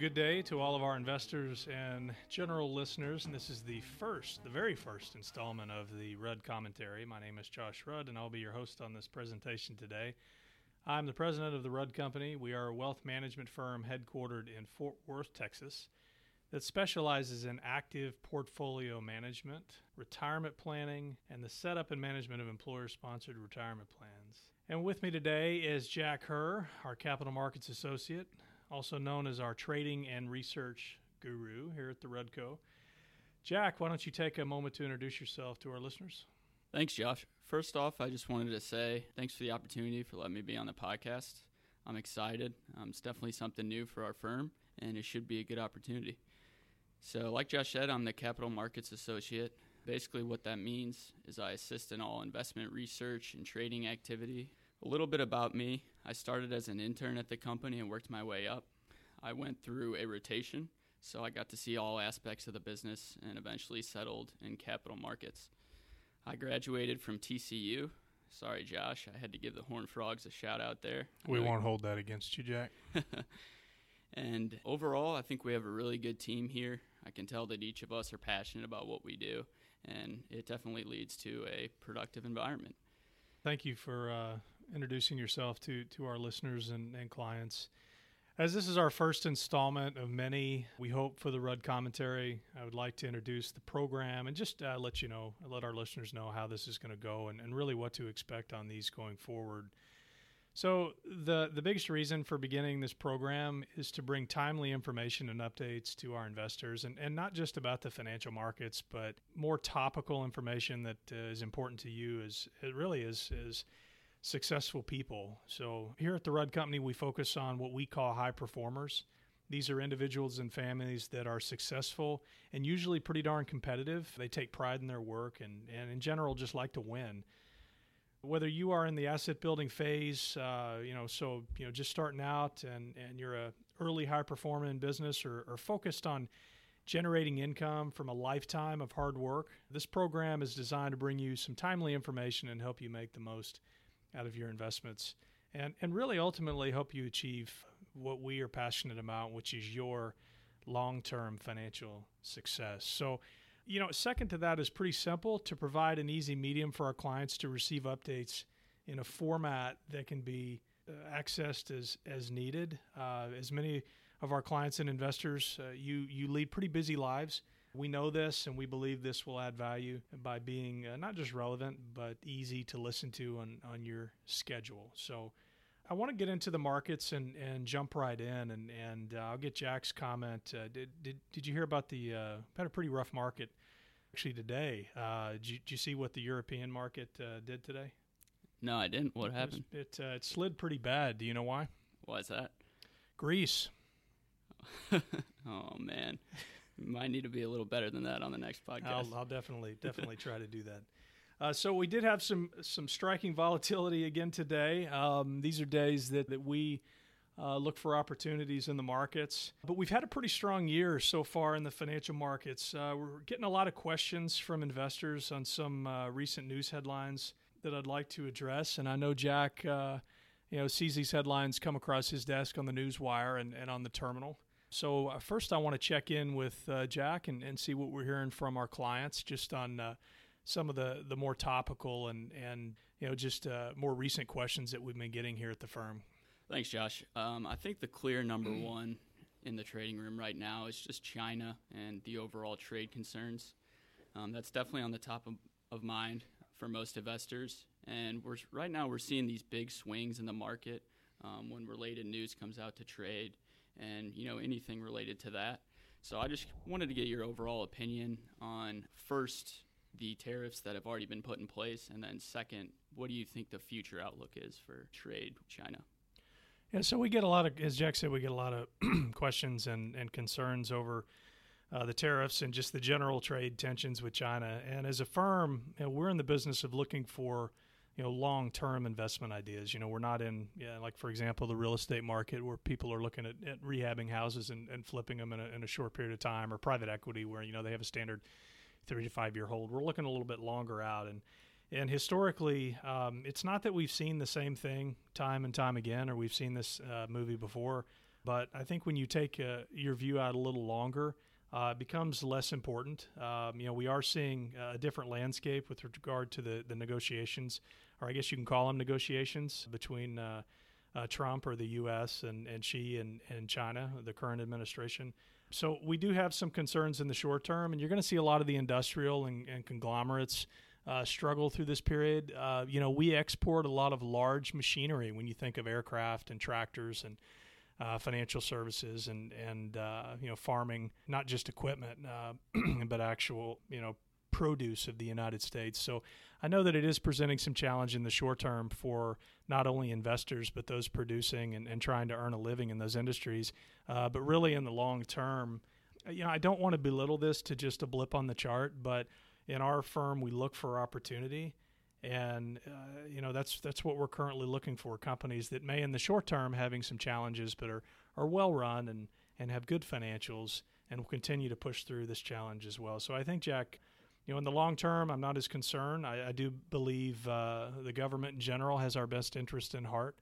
Good day to all of our investors and general listeners. And this is the first, the very first installment of the Rudd Commentary. My name is Josh Rudd, and I'll be your host on this presentation today. I'm the president of the Rudd Company. We are a wealth management firm headquartered in Fort Worth, Texas, that specializes in active portfolio management, retirement planning, and the setup and management of employer sponsored retirement plans. And with me today is Jack Herr, our capital markets associate also known as our trading and research guru here at the RuddCo. Jack, why don't you take a moment to introduce yourself to our listeners? Thanks, Josh. First off, I just wanted to say thanks for the opportunity for letting me be on the podcast. I'm excited. Um, it's definitely something new for our firm, and it should be a good opportunity. So, like Josh said, I'm the capital markets associate. Basically, what that means is I assist in all investment research and trading activity a little bit about me I started as an intern at the company and worked my way up. I went through a rotation, so I got to see all aspects of the business and eventually settled in capital markets. I graduated from TCU. Sorry, Josh, I had to give the Horned Frogs a shout out there. We won't hold that against you, Jack. and overall, I think we have a really good team here. I can tell that each of us are passionate about what we do, and it definitely leads to a productive environment. Thank you for uh, introducing yourself to to our listeners and, and clients. As this is our first installment of many, we hope for the Rudd commentary. I would like to introduce the program and just uh, let you know, let our listeners know how this is going to go and, and really what to expect on these going forward. So the the biggest reason for beginning this program is to bring timely information and updates to our investors, and, and not just about the financial markets, but more topical information that uh, is important to you. Is it really is is successful people. So here at the Rudd Company, we focus on what we call high performers. These are individuals and families that are successful and usually pretty darn competitive. They take pride in their work and, and in general just like to win. Whether you are in the asset building phase, uh, you know, so you know, just starting out and, and you're a early high performer in business or, or focused on generating income from a lifetime of hard work, this program is designed to bring you some timely information and help you make the most out of your investments and, and really ultimately help you achieve what we are passionate about, which is your long term financial success. So, you know, second to that is pretty simple to provide an easy medium for our clients to receive updates in a format that can be uh, accessed as as needed. Uh, as many of our clients and investors, uh, you you lead pretty busy lives. We know this and we believe this will add value by being uh, not just relevant, but easy to listen to on, on your schedule. So I want to get into the markets and, and jump right in, and, and uh, I'll get Jack's comment. Uh, did, did, did you hear about the, uh, had a pretty rough market actually today? Uh, did you, did, you, see what the European market uh, did today? No, I didn't. What happened? It, it, uh, it slid pretty bad. Do you know why? Why is that? Greece. oh, man might need to be a little better than that on the next podcast. I'll, I'll definitely definitely try to do that. Uh, so we did have some some striking volatility again today. Um, these are days that that we. Uh, look for opportunities in the markets. But we've had a pretty strong year so far in the financial markets. Uh, we're getting a lot of questions from investors on some uh, recent news headlines that I'd like to address. And I know Jack, uh, you know, sees these headlines come across his desk on the news wire and, and on the terminal. So, uh, first, I want to check in with uh, Jack and, and see what we're hearing from our clients just on uh, some of the, the more topical and, and you know just uh, more recent questions that we've been getting here at the firm. Thanks, Josh. Um, I think the clear number one in the trading room right now is just China and the overall trade concerns. Um, that's definitely on the top of, of mind for most investors. And we're right now we're seeing these big swings in the market um, when related news comes out to trade and you know anything related to that. So I just wanted to get your overall opinion on first the tariffs that have already been put in place, and then second, what do you think the future outlook is for trade with China? Yeah, so we get a lot of, as Jack said, we get a lot of questions and, and concerns over uh, the tariffs and just the general trade tensions with China. And as a firm, you know, we're in the business of looking for you know long-term investment ideas. You know, we're not in yeah, like for example the real estate market where people are looking at, at rehabbing houses and, and flipping them in a, in a short period of time, or private equity where you know they have a standard three to five year hold. We're looking a little bit longer out, and and historically, um, it's not that we've seen the same thing time and time again, or we've seen this uh, movie before. But I think when you take uh, your view out a little longer, uh, becomes less important. Um, you know, we are seeing a different landscape with regard to the, the negotiations, or I guess you can call them negotiations between uh, uh, Trump or the U.S. and, and Xi and, and China, the current administration. So we do have some concerns in the short term, and you're going to see a lot of the industrial and, and conglomerates uh, struggle through this period. Uh, you know, we export a lot of large machinery when you think of aircraft and tractors and uh, financial services and and uh, you know farming, not just equipment, uh, but actual you know produce of the United States. So I know that it is presenting some challenge in the short term for not only investors but those producing and, and trying to earn a living in those industries. Uh, but really, in the long term, you know, I don't want to belittle this to just a blip on the chart, but in our firm, we look for opportunity and uh, you know that's that's what we're currently looking for companies that may in the short term having some challenges but are are well run and and have good financials and will continue to push through this challenge as well. So i think jack you know in the long term i'm not as concerned. I, I do believe uh, the government in general has our best interest in heart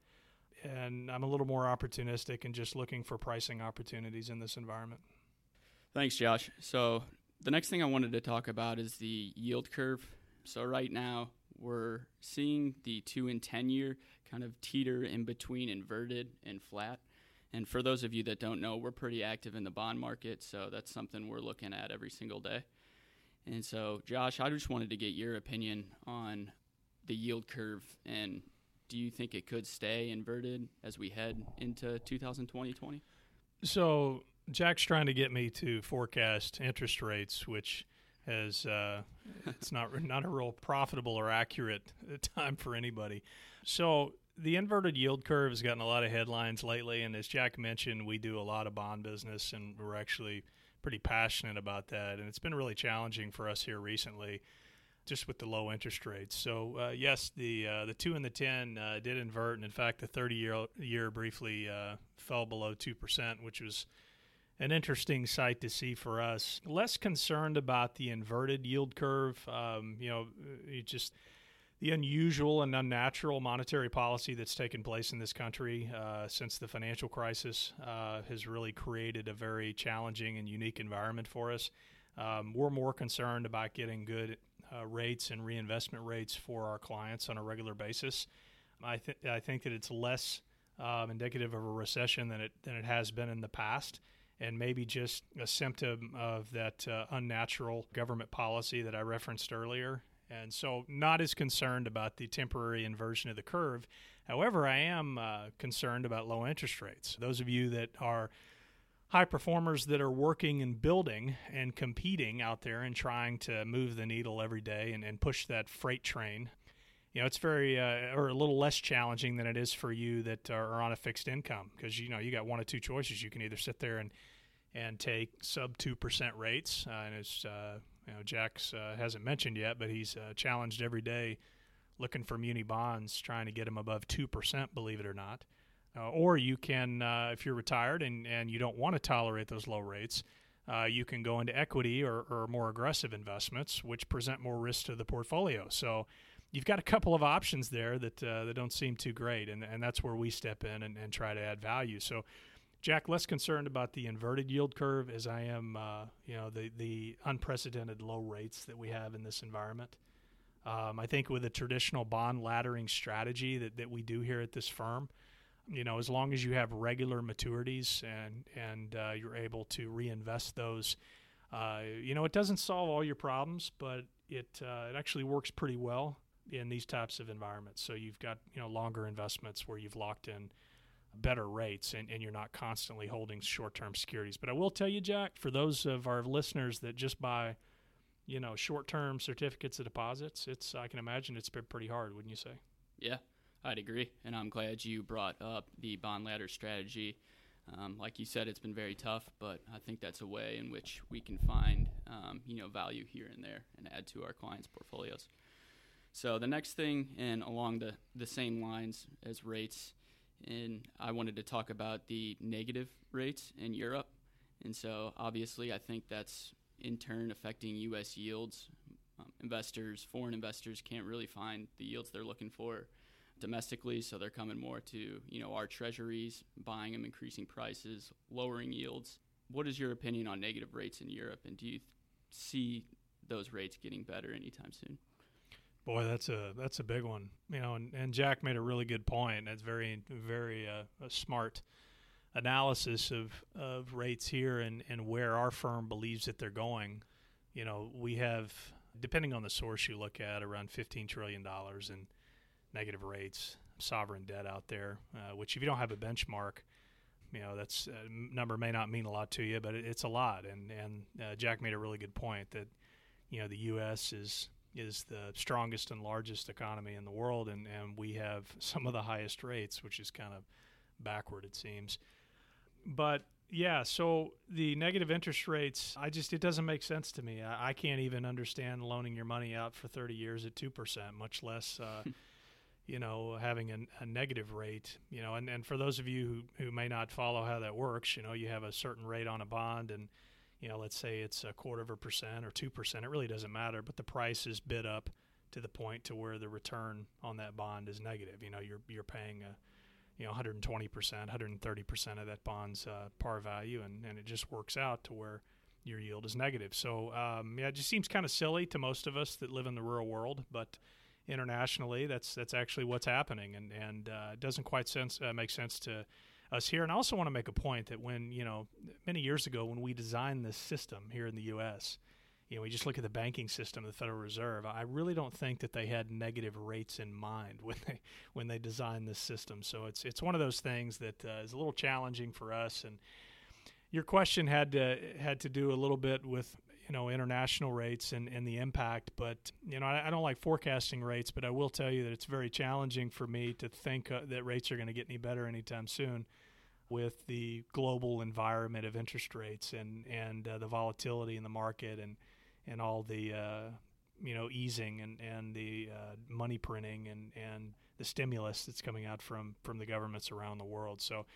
and i'm a little more opportunistic and just looking for pricing opportunities in this environment. Thanks josh. So the next thing i wanted to talk about is the yield curve. So right now we're seeing the two and 10 year kind of teeter in between inverted and flat. And for those of you that don't know, we're pretty active in the bond market, so that's something we're looking at every single day. And so, Josh, I just wanted to get your opinion on the yield curve and do you think it could stay inverted as we head into 2020? So, Jack's trying to get me to forecast interest rates, which as uh, it's not not a real profitable or accurate time for anybody. So the inverted yield curve has gotten a lot of headlines lately, and as Jack mentioned, we do a lot of bond business, and we're actually pretty passionate about that. And it's been really challenging for us here recently, just with the low interest rates. So uh, yes, the uh, the two and the ten uh, did invert, and in fact, the thirty year year briefly uh, fell below two percent, which was an interesting sight to see for us. Less concerned about the inverted yield curve. Um, you know, just the unusual and unnatural monetary policy that's taken place in this country uh, since the financial crisis uh, has really created a very challenging and unique environment for us. Um, we're more concerned about getting good uh, rates and reinvestment rates for our clients on a regular basis. I, th- I think that it's less um, indicative of a recession than it than it has been in the past and maybe just a symptom of that uh, unnatural government policy that I referenced earlier. And so, not as concerned about the temporary inversion of the curve. However, I am uh, concerned about low interest rates. Those of you that are high performers that are working and building and competing out there and trying to move the needle every day and, and push that freight train you know it's very uh, or a little less challenging than it is for you that are on a fixed income because you know you got one of two choices you can either sit there and and take sub two percent rates uh, and as uh, you know Jack's uh, hasn't mentioned yet but he's uh, challenged every day looking for muni bonds trying to get them above two percent believe it or not uh, or you can if you're retired and and you don't want to tolerate those low rates you can go into equity or, or more aggressive investments, which present more risk to the portfolio. So, you've got a couple of options there that uh, that don't seem too great, and and that's where we step in and, and try to add value. So. Jack, less concerned about the inverted yield curve as I am, uh, you know, the the unprecedented low rates that we have in this environment. Um, I think with a traditional bond laddering strategy that, that we do here at this firm, you know, as long as you have regular maturities and and uh, you're able to reinvest those, uh, you know, it doesn't solve all your problems, but it uh, it actually works pretty well in these types of environments. So you've got you know longer investments where you've locked in better rates and, and you're not constantly holding short-term securities. But I will tell you, Jack, for those of our listeners that just buy you know short-term certificates of deposits, it's I can imagine it's been pretty hard, wouldn't you say? Yeah, I'd agree, and I'm glad you brought up the bond ladder strategy. Um, like you said, it's been very tough, but I think that's a way in which we can find, um, you know, value here and there and add to our clients' portfolios. So the next thing, and along the, the same lines as rates, and I wanted to talk about the negative rates in Europe. And so obviously, I think that's in turn affecting U.S. yields. Um, investors, foreign investors, can't really find the yields they're looking for domestically, so they're coming more to you know our treasuries, buying them, increasing prices, lowering yields. What is your opinion on negative rates in Europe, and do you th- see those rates getting better anytime soon? Boy, that's a that's a big one. You know, and, and Jack made a really good point. That's very very uh, smart analysis of of rates here and and where our firm believes that they're going. You know, we have depending on the source you look at around 15 trillion dollars in negative rates, sovereign debt out there, uh, which if you don't have a benchmark, you know that's uh, number may not mean a lot to you, but it, it's a lot. And and uh, Jack made a really good point that you know the U.S. is is the strongest and largest economy in the world, and and we have some of the highest rates, which is kind of backward it seems. But yeah, so the negative interest rates, I just it doesn't make sense to me. I, I can't even understand loaning your money out for 30 years at two percent, much less. Uh, you know, having a, a, negative rate, you know, and, and for those of you who, who may not follow how that works, you know, you have a certain rate on a bond and, you know, let's say it's a quarter of a percent or 2%, it really doesn't matter, but the price is bid up to the point to where the return on that bond is negative. You know, you're, you're paying a, you know, 120%, 130% of that bond's uh, par value, and, and it just works out to where your yield is negative. So, um, yeah, it just seems kind of silly to most of us that live in the rural world, but internationally, that's that's actually what's happening, and and uh, it doesn't quite sense uh, make sense to us here. And I also want to make a point that when you know many years ago when we designed this system here in the U.S., you know, we just look at the banking system the Federal Reserve. I really don't think that they had negative rates in mind when they when they designed this system. So it's it's one of those things that uh, is a little challenging for us. And your question had to had to do a little bit with you know international rates and, and the impact. But you know I, I, don't like forecasting rates, but I will tell you that it's very challenging for me to think uh, that rates are going to get any better anytime soon with the global environment of interest rates and and uh, the volatility in the market and and all the uh, you know easing and and the uh, money printing and and the stimulus that's coming out from from the governments around the world. So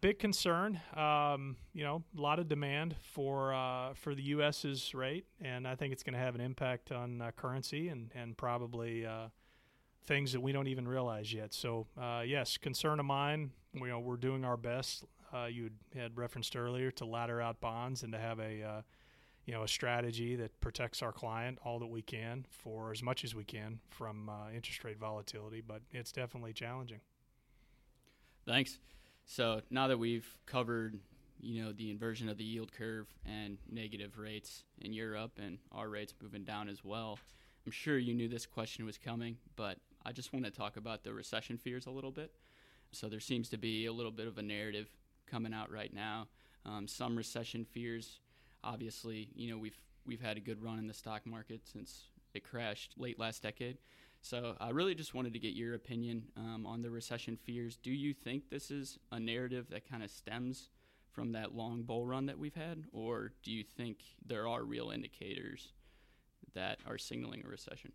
big concern. Um, you know, a lot of demand for uh, for the U.S.'s rate, and I think it's going to have an impact on uh, currency and and probably uh, things that we don't even realize yet. So uh, yes, concern of mine. You know, we're doing our best. Uh, you had referenced earlier to ladder out bonds and to have a uh, you know a strategy that protects our client all that we can for as much as we can from interest rate volatility. But it's definitely challenging. Thanks. So now that we've covered, you know, the inversion of the yield curve and negative rates in Europe and our rates moving down as well, I'm sure you knew this question was coming, but I just want to talk about the recession fears a little bit. So there seems to be a little bit of a narrative coming out right now. Um, some recession fears. Obviously, you know, we've we've had a good run in the stock market since it crashed late last decade. So I really just wanted to get your opinion um, on the recession fears. Do you think this is a narrative that kind of stems from that long bull run that we've had, or do you think there are real indicators that are signaling a recession?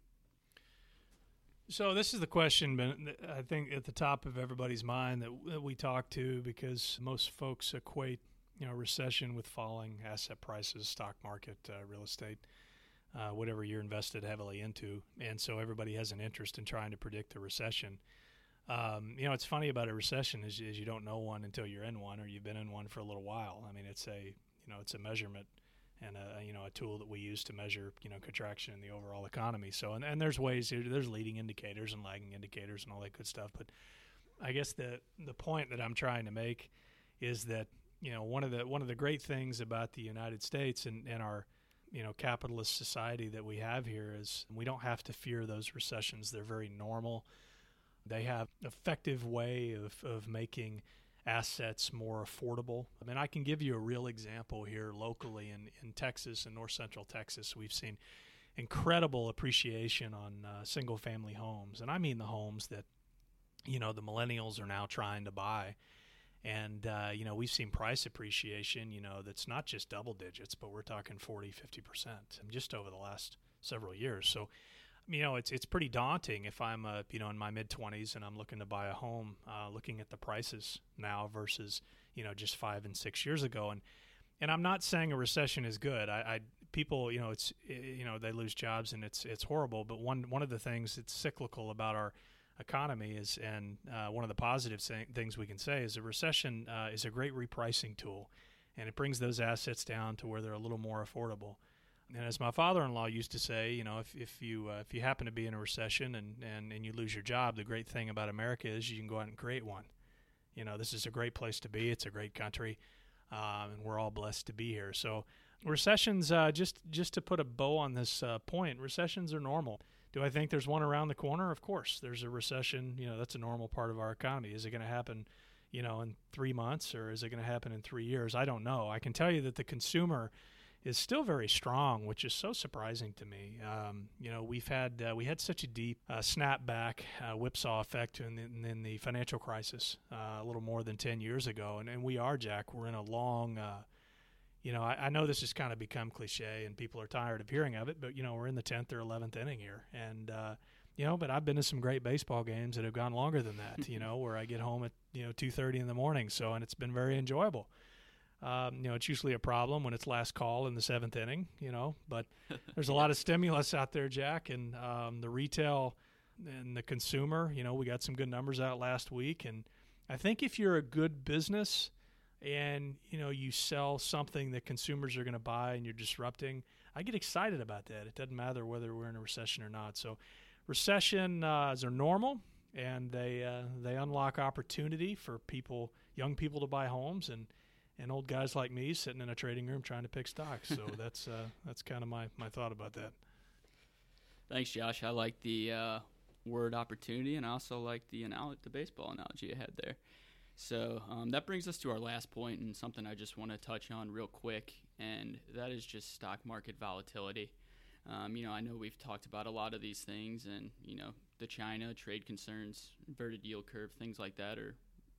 So this is the question, Ben. I think at the top of everybody's mind that, that we talk to, because most folks equate, you know, recession with falling asset prices, stock market, uh, real estate uh, whatever you're invested heavily into. And so everybody has an interest in trying to predict a recession. Um, you know, it's funny about a recession is, is you don't know one until you're in one or you've been in one for a little while. I mean, it's a, you know, it's a measurement and a, you know, a tool that we use to measure, you know, contraction in the overall economy. So, and, and there's ways, there's leading indicators and lagging indicators and all that good stuff. But I guess the, the point that I'm trying to make is that, you know, one of the, one of the great things about the United States and, and our, you know capitalist society that we have here is we don't have to fear those recessions. They're very normal. They have effective way of, of making assets more affordable. I mean i can give you a real example here locally in, in texas and north central texas. We've seen incredible appreciation on uh, single family homes. And i mean the homes that you know the millennials are now trying to buy and, uh, you know, we've seen price appreciation, you know, that's not just double digits, but we're talking 40, 50% just over the last several years. So, you know, it's it's pretty daunting if I'm, uh, you know, in my mid 20s and I'm looking to buy a home, uh, looking at the prices now versus, you know, just five and six years ago. And, and I'm not saying a recession is good. I, I people, you know, it's, you know, they lose jobs and it's, it's horrible. But one, one of the things that's cyclical about our, economy is, and uh, one of the positive things we can say is a recession uh, is a great repricing tool, and it brings those assets down to where they're a little more affordable. And as my father-in-law used to say, you know, if, if you uh, if you happen to be in a recession and, and, and you lose your job, the great thing about America is you can go out and create one. You know, this is a great place to be. It's a great country, um, and we're all blessed to be here. So, recessions, uh, just just to put a bow on this uh, point, recessions are normal. Do I think there's one around the corner? Of course, there's a recession. You know, that's a normal part of our economy. Is it going to happen, you know, in three months or is it going to happen in three years? I don't know. I can tell you that the consumer is still very strong, which is so surprising to me. Um, you know, we've had uh, we had such a deep uh, snapback, uh, whipsaw effect in, in, in the financial crisis uh, a little more than ten years ago, and, and we are, Jack. We're in a long uh, you know, I, I, know this has kind of become cliche and people are tired of hearing of it, but you know, we're in the tenth or eleventh inning here, and uh, you know, but I've been to some great baseball games that have gone longer than that. you know, where I get home at you know two thirty in the morning, so and it's been very enjoyable. Um, you know, it's usually a problem when it's last call in the seventh inning. You know, but there's a lot of stimulus out there, Jack, and um, the retail and the consumer. You know, we got some good numbers out last week, and I think if you're a good business and you know you sell something that consumers are going to buy and you're disrupting i get excited about that. It doesn't matter whether we're in a recession or not. So recessions uh, are normal and they uh, they unlock opportunity for people young people to buy homes and and old guys like me sitting in a trading room trying to pick stocks. So that's uh, that's kind of my my thought about that. Thanks josh. I like the uh, word opportunity and i also like the analogy the baseball analogy you had there so um, that brings us to our last point and something I just want to touch on real quick, and that is just stock market volatility. Um, you know, I know we've talked about a lot of these things, and you know, the China trade concerns, inverted yield curve, things like that are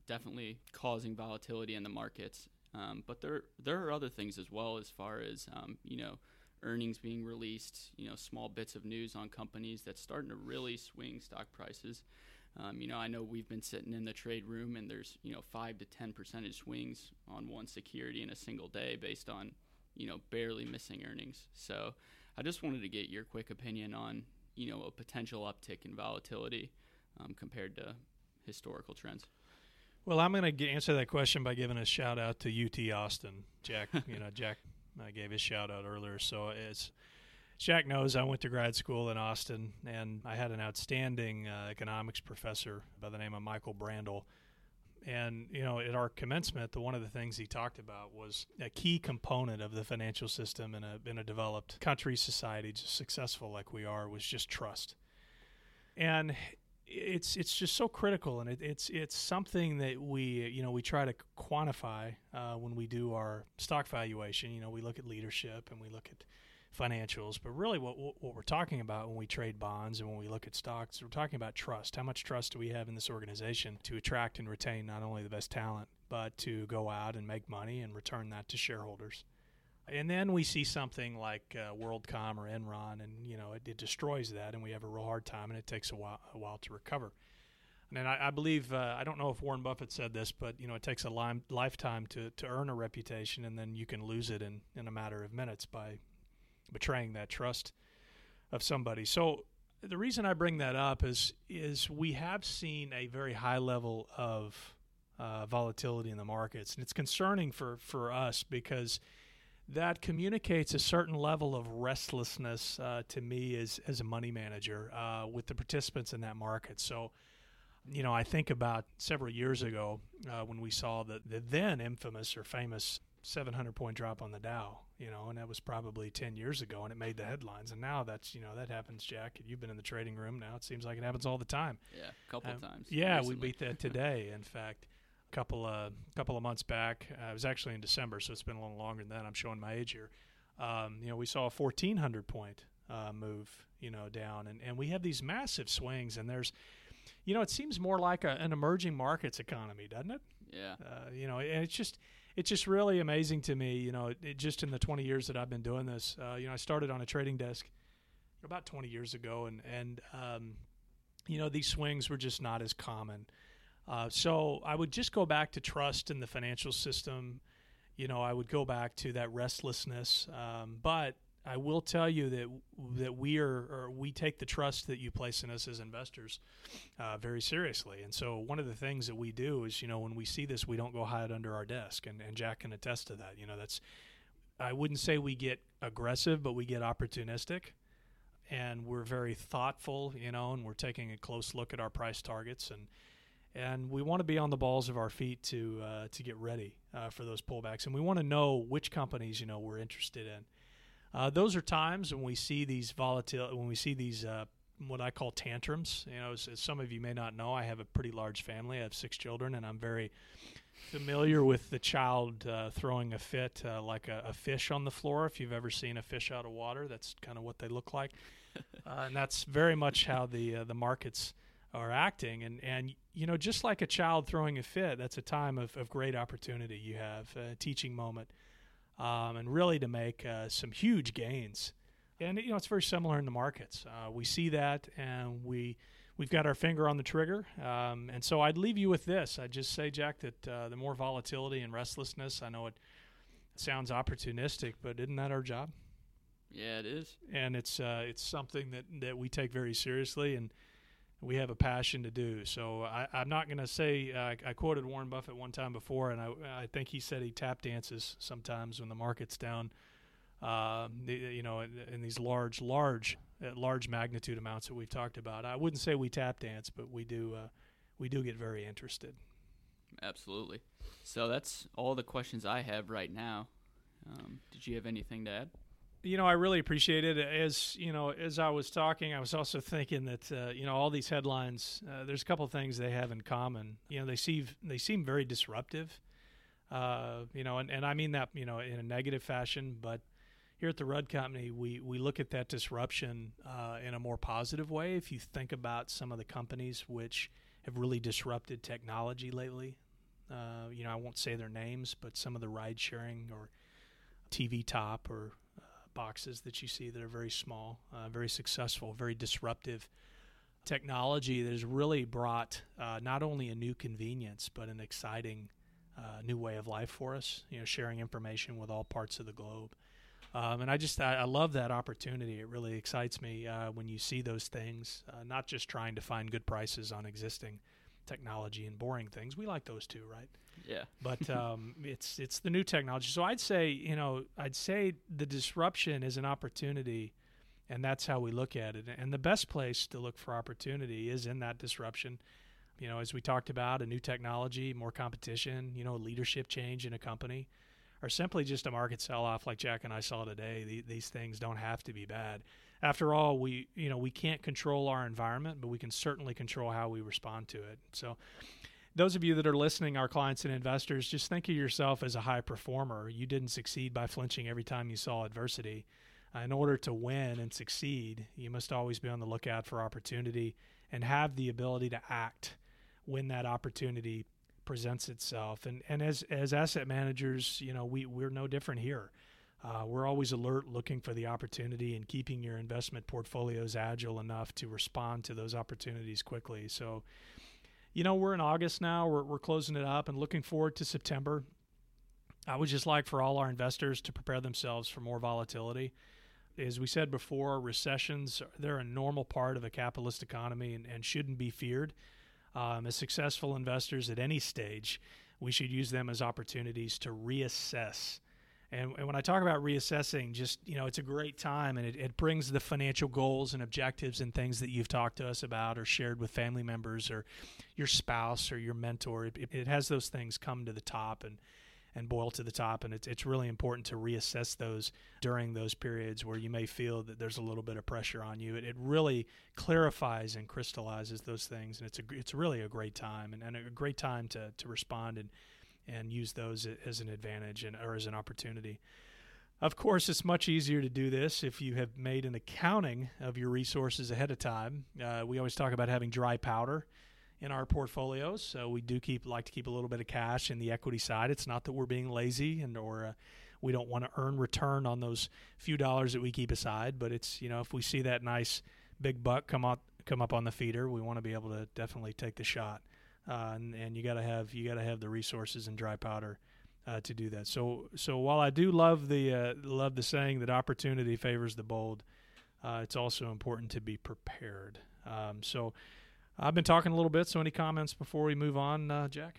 definitely causing volatility in the markets. Um, but there there are other things as well, as far as um, you know, earnings being released, you know, small bits of news on companies that's starting to really swing stock prices. Um, you know, I know we've been sitting in the trade room and there's, you know, five to 10 percentage swings on one security in a single day based on, you know, barely missing earnings. So I just wanted to get your quick opinion on, you know, a potential uptick in volatility um, compared to historical trends. Well, I'm going to answer that question by giving a shout out to UT Austin. Jack, you know, Jack I gave his shout out earlier. So it's Jack knows I went to grad school in Austin, and I had an outstanding uh, economics professor by the name of Michael Brandl. And you know, at our commencement, the one of the things he talked about was a key component of the financial system in a in a developed country, society, just successful like we are, was just trust. And it's it's just so critical, and it, it's it's something that we you know we try to quantify uh, when we do our stock valuation. You know, we look at leadership and we look at financials, but really what what we're talking about when we trade bonds and when we look at stocks, we're talking about trust. How much trust do we have in this organization to attract and retain not only the best talent, but to go out and make money and return that to shareholders? And then we see something like uh, WorldCom or Enron, and you know it, it, destroys that, and we have a real hard time, and it takes a while, a while to recover. And I, I believe uh, I don't know if Warren Buffett said this, but you know it takes a li- lifetime to, to earn a reputation, and then you can lose it in, in a matter of minutes by betraying that trust of somebody. So the reason I bring that up is is we have seen a very high level of uh, volatility in the markets, and it's concerning for for us because that communicates a certain level of restlessness uh, to me as as a money manager uh, with the participants in that market. So. You know, I think about several years ago uh, when we saw the, the then infamous or famous 700 point drop on the Dow, you know, and that was probably 10 years ago and it made the headlines. And now that's, you know, that happens, Jack. You've been in the trading room now. It seems like it happens all the time. Yeah, a couple um, times. Yeah, recently. we beat that today. in fact, a couple of couple of months back, uh, it was actually in December, so it's been a little longer than that. I'm showing my age here. Um, you know, we saw a 1400 point uh, move, you know, down, and and we have these massive swings, and there's, you know, it seems more like a, an emerging markets economy, doesn't it? Yeah. Uh, you know, and it's just it's just really amazing to me. You know, it, just in the 20 years that I've been doing this, uh, you know, I started on a trading desk about 20 years ago, and and um, you know these swings were just not as common. Uh, so I would just go back to trust in the financial system. You know, I would go back to that restlessness. Um, but I will tell you that that we are we take the trust that you place in us as investors uh, very seriously. And so one of the things that we do is, you know, when we see this, we don't go hide under our desk. And, and Jack can attest to that. You know, that's I wouldn't say we get aggressive, but we get opportunistic. And we're very thoughtful, you know, and we're taking a close look at our price targets and and we want to be on the balls of our feet to uh, to get ready uh, for those pullbacks, and we want to know which companies you know we're interested in. Uh, those are times when we see these volatile, when we see these uh, what I call tantrums. You know, as, as, some of you may not know, I have a pretty large family. I have six children, and I'm very familiar with the child uh, throwing a fit uh, like a, a, fish on the floor. If you've ever seen a fish out of water, that's kind of what they look like, and that's very much how the the markets are acting. And, and, you know, just like a child throwing a fit, that's a time of, of great opportunity you have, a teaching moment, um, and really to make uh, some huge gains. And, you know, it's very similar in the markets. Uh, we see that and we, we've got our finger on the trigger. Um, and so I'd leave you with this. I'd just say, Jack, that uh, the more volatility and restlessness, I know it sounds opportunistic, but isn't that our job? Yeah, it is. And it's, uh, it's something that, that we take very seriously. And, we have a passion to do. So I, am not going to say uh, I quoted Warren Buffett one time before, and I, I think he said he tap dances sometimes when the market's down. Uh, you know, in, in, these large, large, uh, large magnitude amounts that we've talked about. I wouldn't say we tap dance, but we do, uh, we do get very interested. Absolutely. So that's all the questions I have right now. Um, did you have anything to add? You know, I really appreciate it. As you know, as I was talking, I was also thinking that uh, you know all these headlines. Uh, there's a couple of things they have in common. You know, they seem they seem very disruptive. Uh, you know, and, and I mean that you know in a negative fashion, but here at the Rudd Company, we we look at that disruption uh, in a more positive way. If you think about some of the companies which have really disrupted technology lately, uh, you know, I won't say their names, but some of the ride sharing or TV Top or boxes that you see that are very small, uh, very successful, very disruptive technology that has really brought uh, not only a new convenience but an exciting uh, new way of life for us. You know, sharing information with all parts of the globe. Um, and I just I, I, love that opportunity. It really excites me uh, when you see those things. Uh, not just trying to find good prices on existing technology and boring things. We like those too, right? Yeah. but um, it's it's the new technology. So I'd say you know I'd say the disruption is an opportunity, and that's how we look at it. And the best place to look for opportunity is in that disruption. You know, as we talked about, a new technology, more competition, you know, leadership change in a company, or simply just a market sell-off like Jack and I saw today. The, these things don't have to be bad. After all, we you know we can't control our environment, but we can certainly control how we respond to it. So those of you that are listening, our clients and investors, just think of yourself as a high performer. You didn't succeed by flinching every time you saw adversity. Uh, in order to win and succeed, you must always be on the lookout for opportunity and have the ability to act when that opportunity presents itself. And and as as asset managers, you know, we we're no different here. Uh, we're always alert, looking for the opportunity and keeping your investment portfolios agile enough to respond to those opportunities quickly. So, you know, we're in August now. We're, we're closing it up and looking forward to September. I would just like for all our investors to prepare themselves for more volatility. As we said before, recessions, they're a normal part of a capitalist economy and, and shouldn't be feared. Um, as successful investors at any stage, we should use them as opportunities to reassess and, and, when I talk about reassessing, just you know, it's a great time, and it, it brings the financial goals and objectives and things that you've talked to us about, or shared with family members, or your spouse, or your mentor. It, it has those things come to the top and and boil to the top, and it's it's really important to reassess those during those periods where you may feel that there's a little bit of pressure on you. It, it really clarifies and crystallizes those things, and it's a it's really a great time and, and a great time to to respond and and use those as an advantage and or as an opportunity. Of course, it's much easier to do this if you have made an accounting of your resources ahead of time. Uh, we always talk about having dry powder in our portfolios, so we do keep like to keep a little bit of cash in the equity side. It's not that we're being lazy and or uh, we don't want to earn return on those few dollars that we keep aside, but it's you know if we see that nice big buck come up come up on the feeder, we want to be able to definitely take the shot uh, and, and you got to have you got to have the resources and dry powder uh, to do that. So so while I do love the uh, love the saying that opportunity favors the bold, uh, it's also important to be prepared. Um, so I've been talking a little bit. So any comments before we move on, uh, Jack?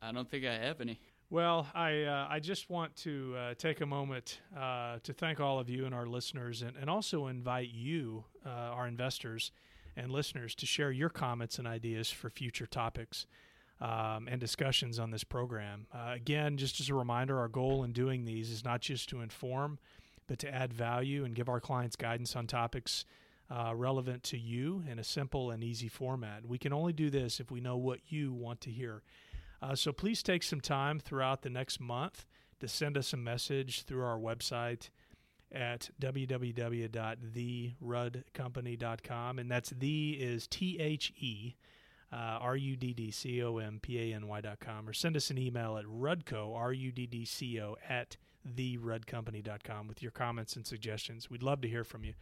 I don't think I have any. Well, I uh, I just want to uh, take a moment uh, to thank all of you and our listeners, and, and also invite you, uh, our investors and listeners, to share your comments and ideas for future topics um, and discussions on this program. Uh, again, just as a reminder, our goal in doing these is not just to inform, but to add value and give our clients guidance on topics uh, relevant to you in a simple and easy format. We can only do this if we know what you want to hear. Uh, so please take some time throughout the next month to send us a message through our website at www.theruddcompany.com. And that's the is T H E uh, R U D D C O M P A N Y.com. Or send us an email at ruddco, R U D D C O, at theruddcompany.com with your comments and suggestions. We'd love to hear from you.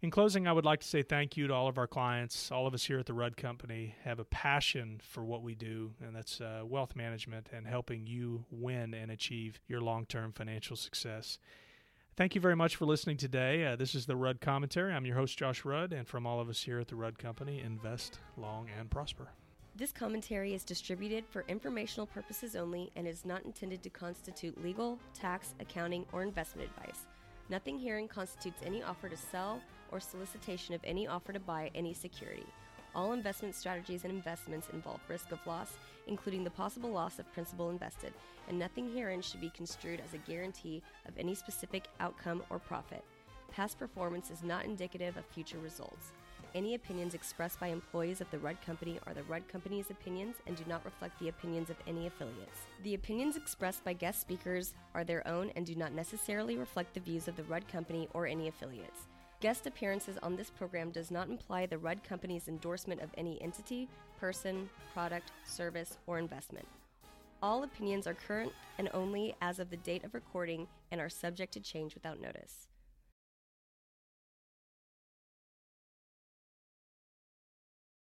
In closing, I would like to say thank you to all of our clients. All of us here at the Rudd Company have a passion for what we do, and that's uh, wealth management and helping you win and achieve your long term financial success. Thank you very much for listening today. Uh, this is the Rudd Commentary. I'm your host, Josh Rudd, and from all of us here at the Rudd Company, invest long and prosper. This commentary is distributed for informational purposes only and is not intended to constitute legal, tax, accounting, or investment advice. Nothing herein constitutes any offer to sell or solicitation of any offer to buy any security. All investment strategies and investments involve risk of loss, including the possible loss of principal invested, and nothing herein should be construed as a guarantee of any specific outcome or profit. Past performance is not indicative of future results. Any opinions expressed by employees of the Rudd Company are the Rudd Company's opinions and do not reflect the opinions of any affiliates. The opinions expressed by guest speakers are their own and do not necessarily reflect the views of the Rudd Company or any affiliates. Guest appearances on this program does not imply the Rudd Company's endorsement of any entity, person, product, service, or investment. All opinions are current and only as of the date of recording and are subject to change without notice.